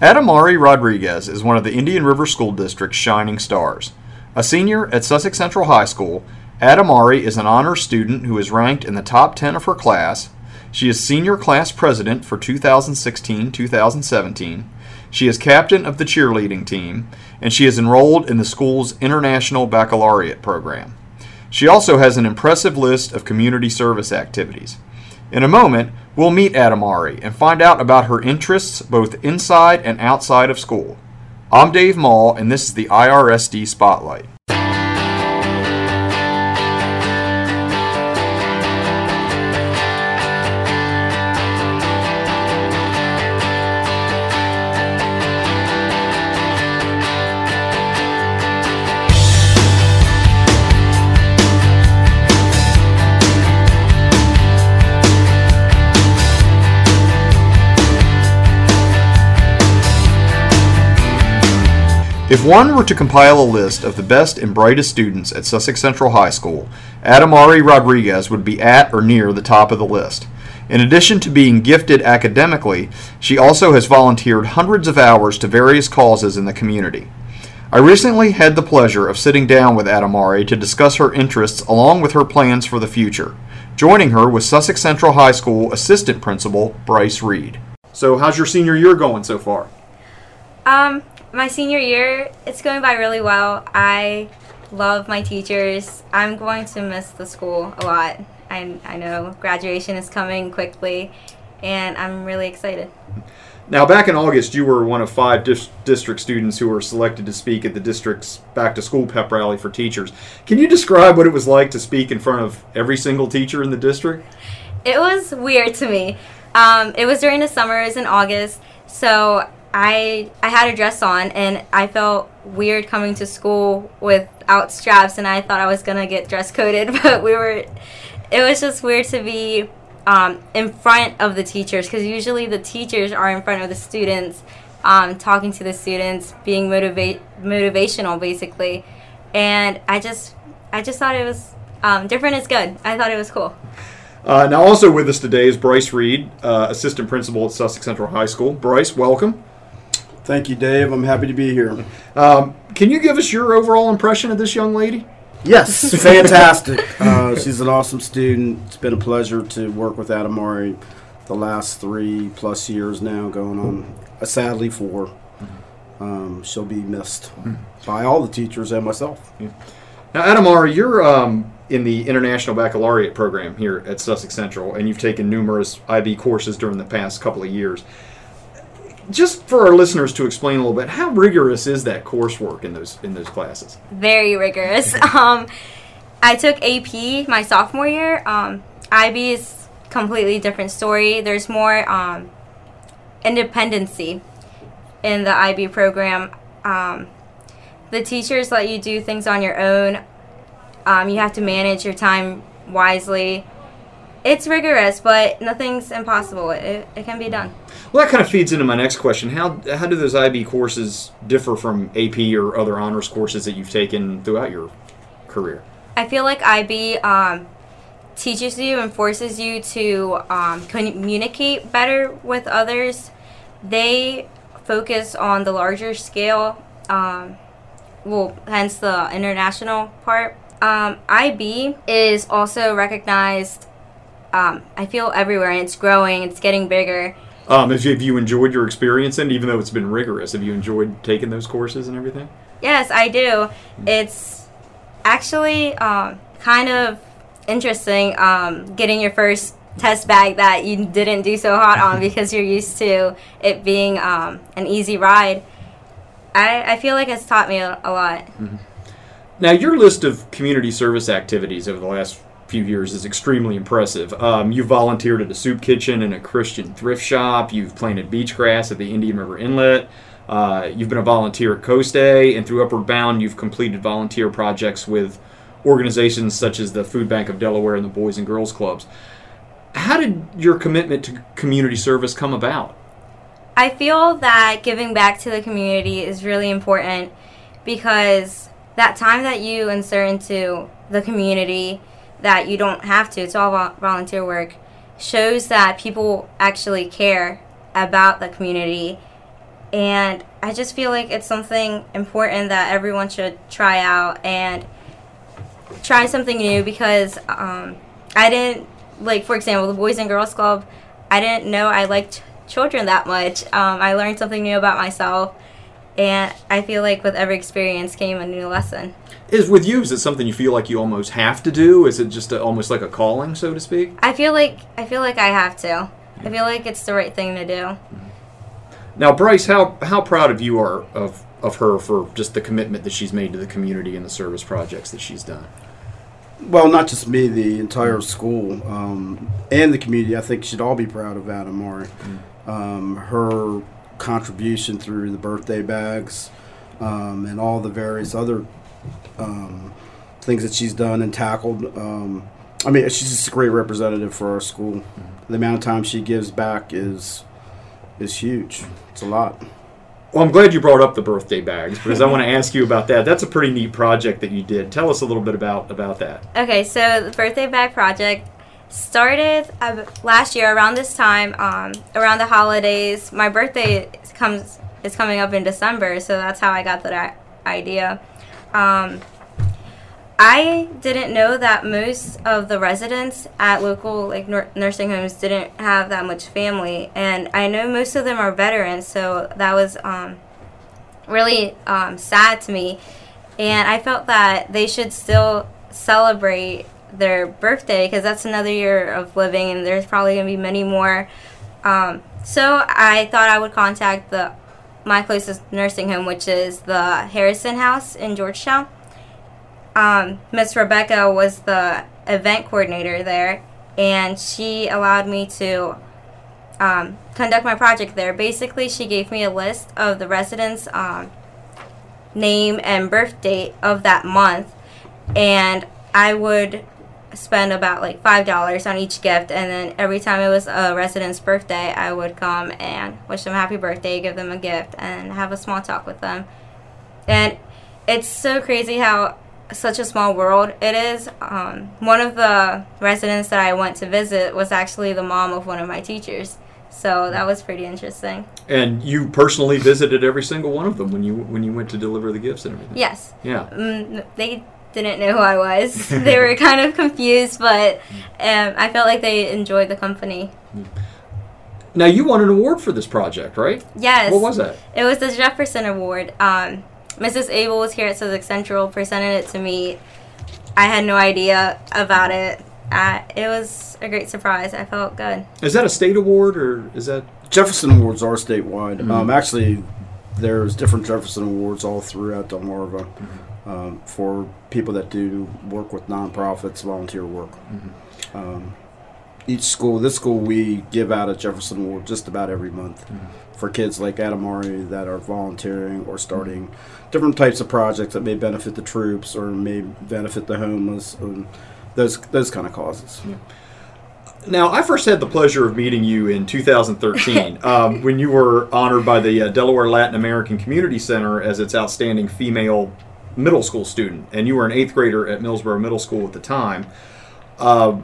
Adamari Rodriguez is one of the Indian River School District's shining stars. A senior at Sussex Central High School, Adamari is an honors student who is ranked in the top 10 of her class. She is senior class president for 2016 2017. She is captain of the cheerleading team, and she is enrolled in the school's International Baccalaureate program. She also has an impressive list of community service activities. In a moment, we'll meet Adamari and find out about her interests both inside and outside of school. I'm Dave Mall, and this is the IRSD Spotlight. If one were to compile a list of the best and brightest students at Sussex Central High School, Adamari Rodriguez would be at or near the top of the list. In addition to being gifted academically, she also has volunteered hundreds of hours to various causes in the community. I recently had the pleasure of sitting down with Adamari to discuss her interests along with her plans for the future. Joining her was Sussex Central High School Assistant Principal Bryce Reed. So, how's your senior year going so far? Um, my senior year, it's going by really well. I love my teachers. I'm going to miss the school a lot. I, I know graduation is coming quickly, and I'm really excited. Now, back in August, you were one of five dis- district students who were selected to speak at the district's back to school pep rally for teachers. Can you describe what it was like to speak in front of every single teacher in the district? It was weird to me. Um, it was during the summers in August, so I I had a dress on and I felt weird coming to school without straps and I thought I was gonna get dress coded, but we were. It was just weird to be um, in front of the teachers because usually the teachers are in front of the students, um, talking to the students, being motivate motivational basically, and I just I just thought it was um, different is good. I thought it was cool. Uh, now, also with us today is Bryce Reed, uh, assistant principal at Sussex Central High School. Bryce, welcome. Thank you, Dave. I'm happy to be here. Um, can you give us your overall impression of this young lady? Yes, fantastic. Uh, she's an awesome student. It's been a pleasure to work with Adamari the last three plus years now, going on uh, sadly 4 Um, she'll be missed by all the teachers and myself. Now, Adamari, you're um, in the International Baccalaureate program here at Sussex Central, and you've taken numerous IB courses during the past couple of years. Just for our listeners to explain a little bit, how rigorous is that coursework in those in those classes? Very rigorous. um, I took AP my sophomore year. Um, IB is completely different story. There's more um, independency in the IB program. Um, the teachers let you do things on your own. Um, you have to manage your time wisely. It's rigorous, but nothing's impossible. It, it can be done. Well, that kind of feeds into my next question. How how do those IB courses differ from AP or other honors courses that you've taken throughout your career? I feel like IB um, teaches you and forces you to um, communicate better with others. They focus on the larger scale, um, well, hence the international part. Um, IB is also recognized, um, I feel, everywhere, and it's growing, it's getting bigger. Um, have, you, have you enjoyed your experience and even though it's been rigorous, have you enjoyed taking those courses and everything? Yes, I do. It's actually um, kind of interesting um, getting your first test bag that you didn't do so hot on because you're used to it being um, an easy ride. I, I feel like it's taught me a, a lot. Now, your list of community service activities over the last few years is extremely impressive. Um, you've volunteered at a soup kitchen and a Christian thrift shop. You've planted beach grass at the Indian River Inlet. Uh, you've been a volunteer at Coast Day, and through Upward Bound, you've completed volunteer projects with organizations such as the Food Bank of Delaware and the Boys and Girls Clubs. How did your commitment to community service come about? I feel that giving back to the community is really important because that time that you insert into the community that you don't have to, it's all vo- volunteer work, shows that people actually care about the community and I just feel like it's something important that everyone should try out and try something new because um, I didn't like, for example, the Boys and Girls Club. I didn't know I liked children that much. Um, I learned something new about myself, and I feel like with every experience came a new lesson. Is with you? Is it something you feel like you almost have to do? Is it just a, almost like a calling, so to speak? I feel like I feel like I have to. I feel like it's the right thing to do. Now, Bryce, how how proud of you are of of her for just the commitment that she's made to the community and the service projects that she's done. Well, not just me, the entire school um, and the community. I think should all be proud of Adamari. Um, her contribution through the birthday bags um, and all the various other um, things that she's done and tackled. Um, I mean, she's just a great representative for our school. The amount of time she gives back is is huge. It's a lot. Well, I'm glad you brought up the birthday bags because I want to ask you about that. That's a pretty neat project that you did. Tell us a little bit about about that. Okay, so the birthday bag project started last year around this time, um, around the holidays. My birthday comes is coming up in December, so that's how I got that idea. Um, I didn't know that most of the residents at local like nur- nursing homes didn't have that much family, and I know most of them are veterans, so that was um, really um, sad to me. And I felt that they should still celebrate their birthday because that's another year of living, and there's probably gonna be many more. Um, so I thought I would contact the my closest nursing home, which is the Harrison House in Georgetown um, Miss Rebecca was the event coordinator there, and she allowed me to um, conduct my project there. Basically, she gave me a list of the residents' um, name and birth date of that month, and I would spend about like five dollars on each gift, and then every time it was a resident's birthday, I would come and wish them happy birthday, give them a gift, and have a small talk with them. And it's so crazy how such a small world it is. Um, one of the residents that I went to visit was actually the mom of one of my teachers. So that was pretty interesting. And you personally visited every single one of them when you when you went to deliver the gifts and everything. Yes. Yeah. Mm, they didn't know who I was. they were kind of confused, but um, I felt like they enjoyed the company. Now you won an award for this project, right? Yes. What was that? It was the Jefferson Award. Um, Mrs. Abel was here at Sussex Central, presented it to me. I had no idea about it. Uh, it was a great surprise. I felt good. Is that a state award or is that Jefferson Awards are statewide. Mm-hmm. Um, actually, there's different Jefferson Awards all throughout Delmarva mm-hmm. um, for people that do work with nonprofits, volunteer work. Mm-hmm. Um, each school, this school, we give out a Jefferson Award just about every month for kids like Adamari that are volunteering or starting different types of projects that may benefit the troops or may benefit the homeless, and those those kind of causes. Yeah. Now, I first had the pleasure of meeting you in 2013 um, when you were honored by the uh, Delaware Latin American Community Center as its outstanding female middle school student, and you were an eighth grader at Millsboro Middle School at the time. Uh,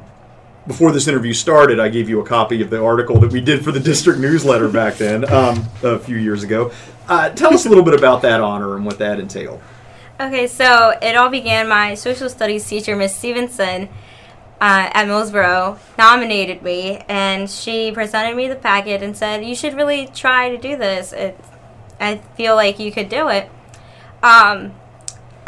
before this interview started, I gave you a copy of the article that we did for the district newsletter back then, um, a few years ago. Uh, tell us a little bit about that honor and what that entailed. Okay, so it all began. My social studies teacher, Miss Stevenson, uh, at Millsboro, nominated me, and she presented me the packet and said, "You should really try to do this. It, I feel like you could do it." Um,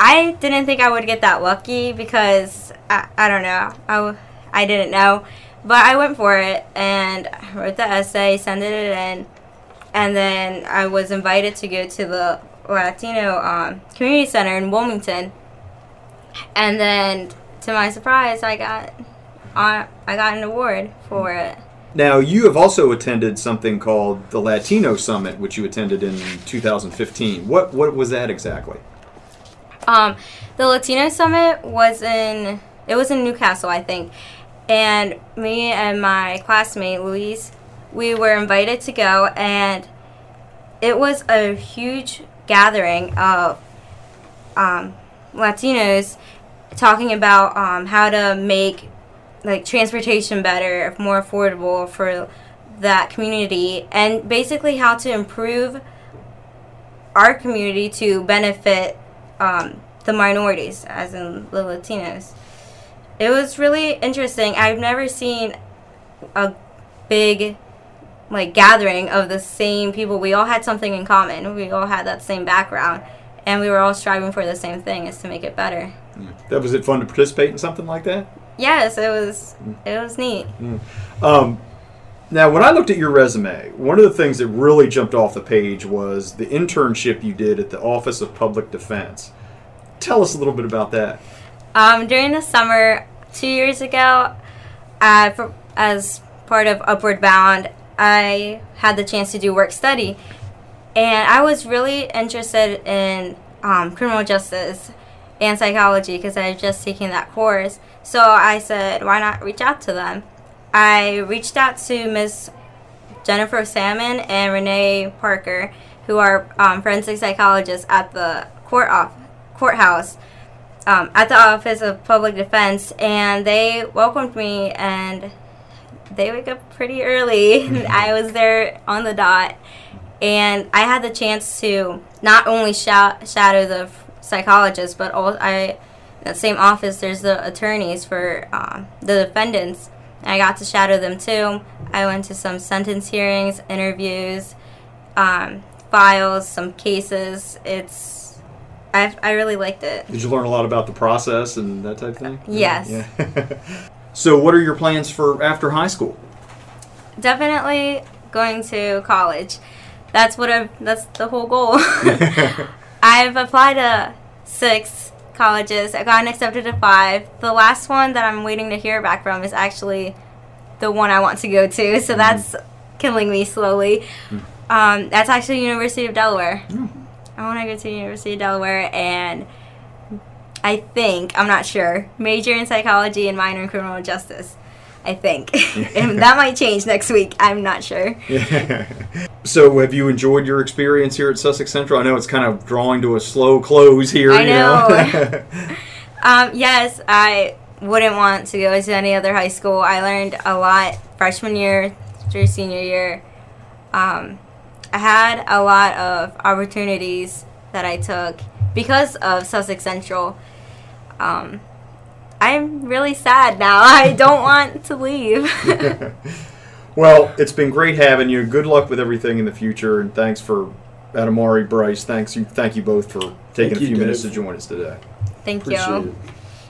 I didn't think I would get that lucky because I, I don't know. I I didn't know. But I went for it and wrote the essay, sent it in, and then I was invited to go to the Latino um, Community Center in Wilmington. And then, to my surprise, I got on, I got an award for it. Now, you have also attended something called the Latino Summit, which you attended in 2015. What what was that exactly? Um, the Latino Summit was in it was in New Castle, I think, and me and my classmate Louise, we were invited to go, and it was a huge gathering of um, Latinos talking about um, how to make like transportation better, more affordable for that community, and basically how to improve our community to benefit um, the minorities, as in the Latinos. It was really interesting. I've never seen a big like gathering of the same people. We all had something in common. We all had that same background, and we were all striving for the same thing: is to make it better. That was it fun to participate in something like that? Yes, it was. It was neat. Um, now, when I looked at your resume, one of the things that really jumped off the page was the internship you did at the Office of Public Defense. Tell us a little bit about that. Um, during the summer, two years ago, uh, for, as part of Upward Bound, I had the chance to do work study, and I was really interested in um, criminal justice and psychology because I had just taken that course. So I said, why not reach out to them? I reached out to Miss Jennifer Salmon and Renee Parker, who are um, forensic psychologists at the court off, courthouse um, at the Office of Public Defense, and they welcomed me and they wake up pretty early. I was there on the dot, and I had the chance to not only sha- shadow the f- psychologist, but also I that same office there's the attorneys for um, the defendants. I got to shadow them too. I went to some sentence hearings, interviews, um, files, some cases. It's I I really liked it. Did you learn a lot about the process and that type of thing? Yes. Yeah. so, what are your plans for after high school? Definitely going to college. That's what I've. That's the whole goal. I've applied to six colleges. I gotten accepted to five. The last one that I'm waiting to hear back from is actually the one I want to go to. So mm-hmm. that's killing me slowly. Mm-hmm. Um, that's actually University of Delaware. Mm. I want to go to University of Delaware and I think I'm not sure major in psychology and minor in criminal justice. I think and that might change next week. I'm not sure. so, have you enjoyed your experience here at Sussex Central? I know it's kind of drawing to a slow close here. I you know. know. Um, yes, I wouldn't want to go to any other high school. I learned a lot freshman year through senior year. Um, I had a lot of opportunities that I took because of Sussex Central. Um, I'm really sad now. I don't want to leave. well, it's been great having you. Good luck with everything in the future, and thanks for Adamari, Bryce. Thanks you. Thank you both for taking Thank a few minutes to join us today. Thank Appreciate you.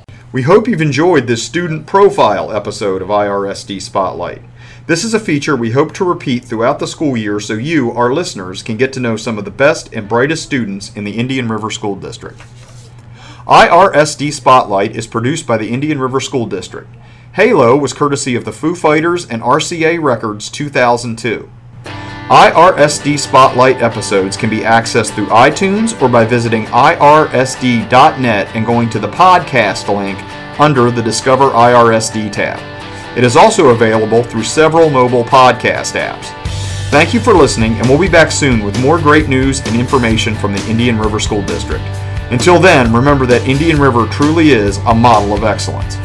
it. We hope you've enjoyed this student profile episode of IRSD Spotlight. This is a feature we hope to repeat throughout the school year so you, our listeners, can get to know some of the best and brightest students in the Indian River School District. IRSD Spotlight is produced by the Indian River School District. Halo was courtesy of the Foo Fighters and RCA Records 2002. IRSD Spotlight episodes can be accessed through iTunes or by visiting irsd.net and going to the podcast link under the Discover IRSD tab. It is also available through several mobile podcast apps. Thank you for listening, and we'll be back soon with more great news and information from the Indian River School District. Until then, remember that Indian River truly is a model of excellence.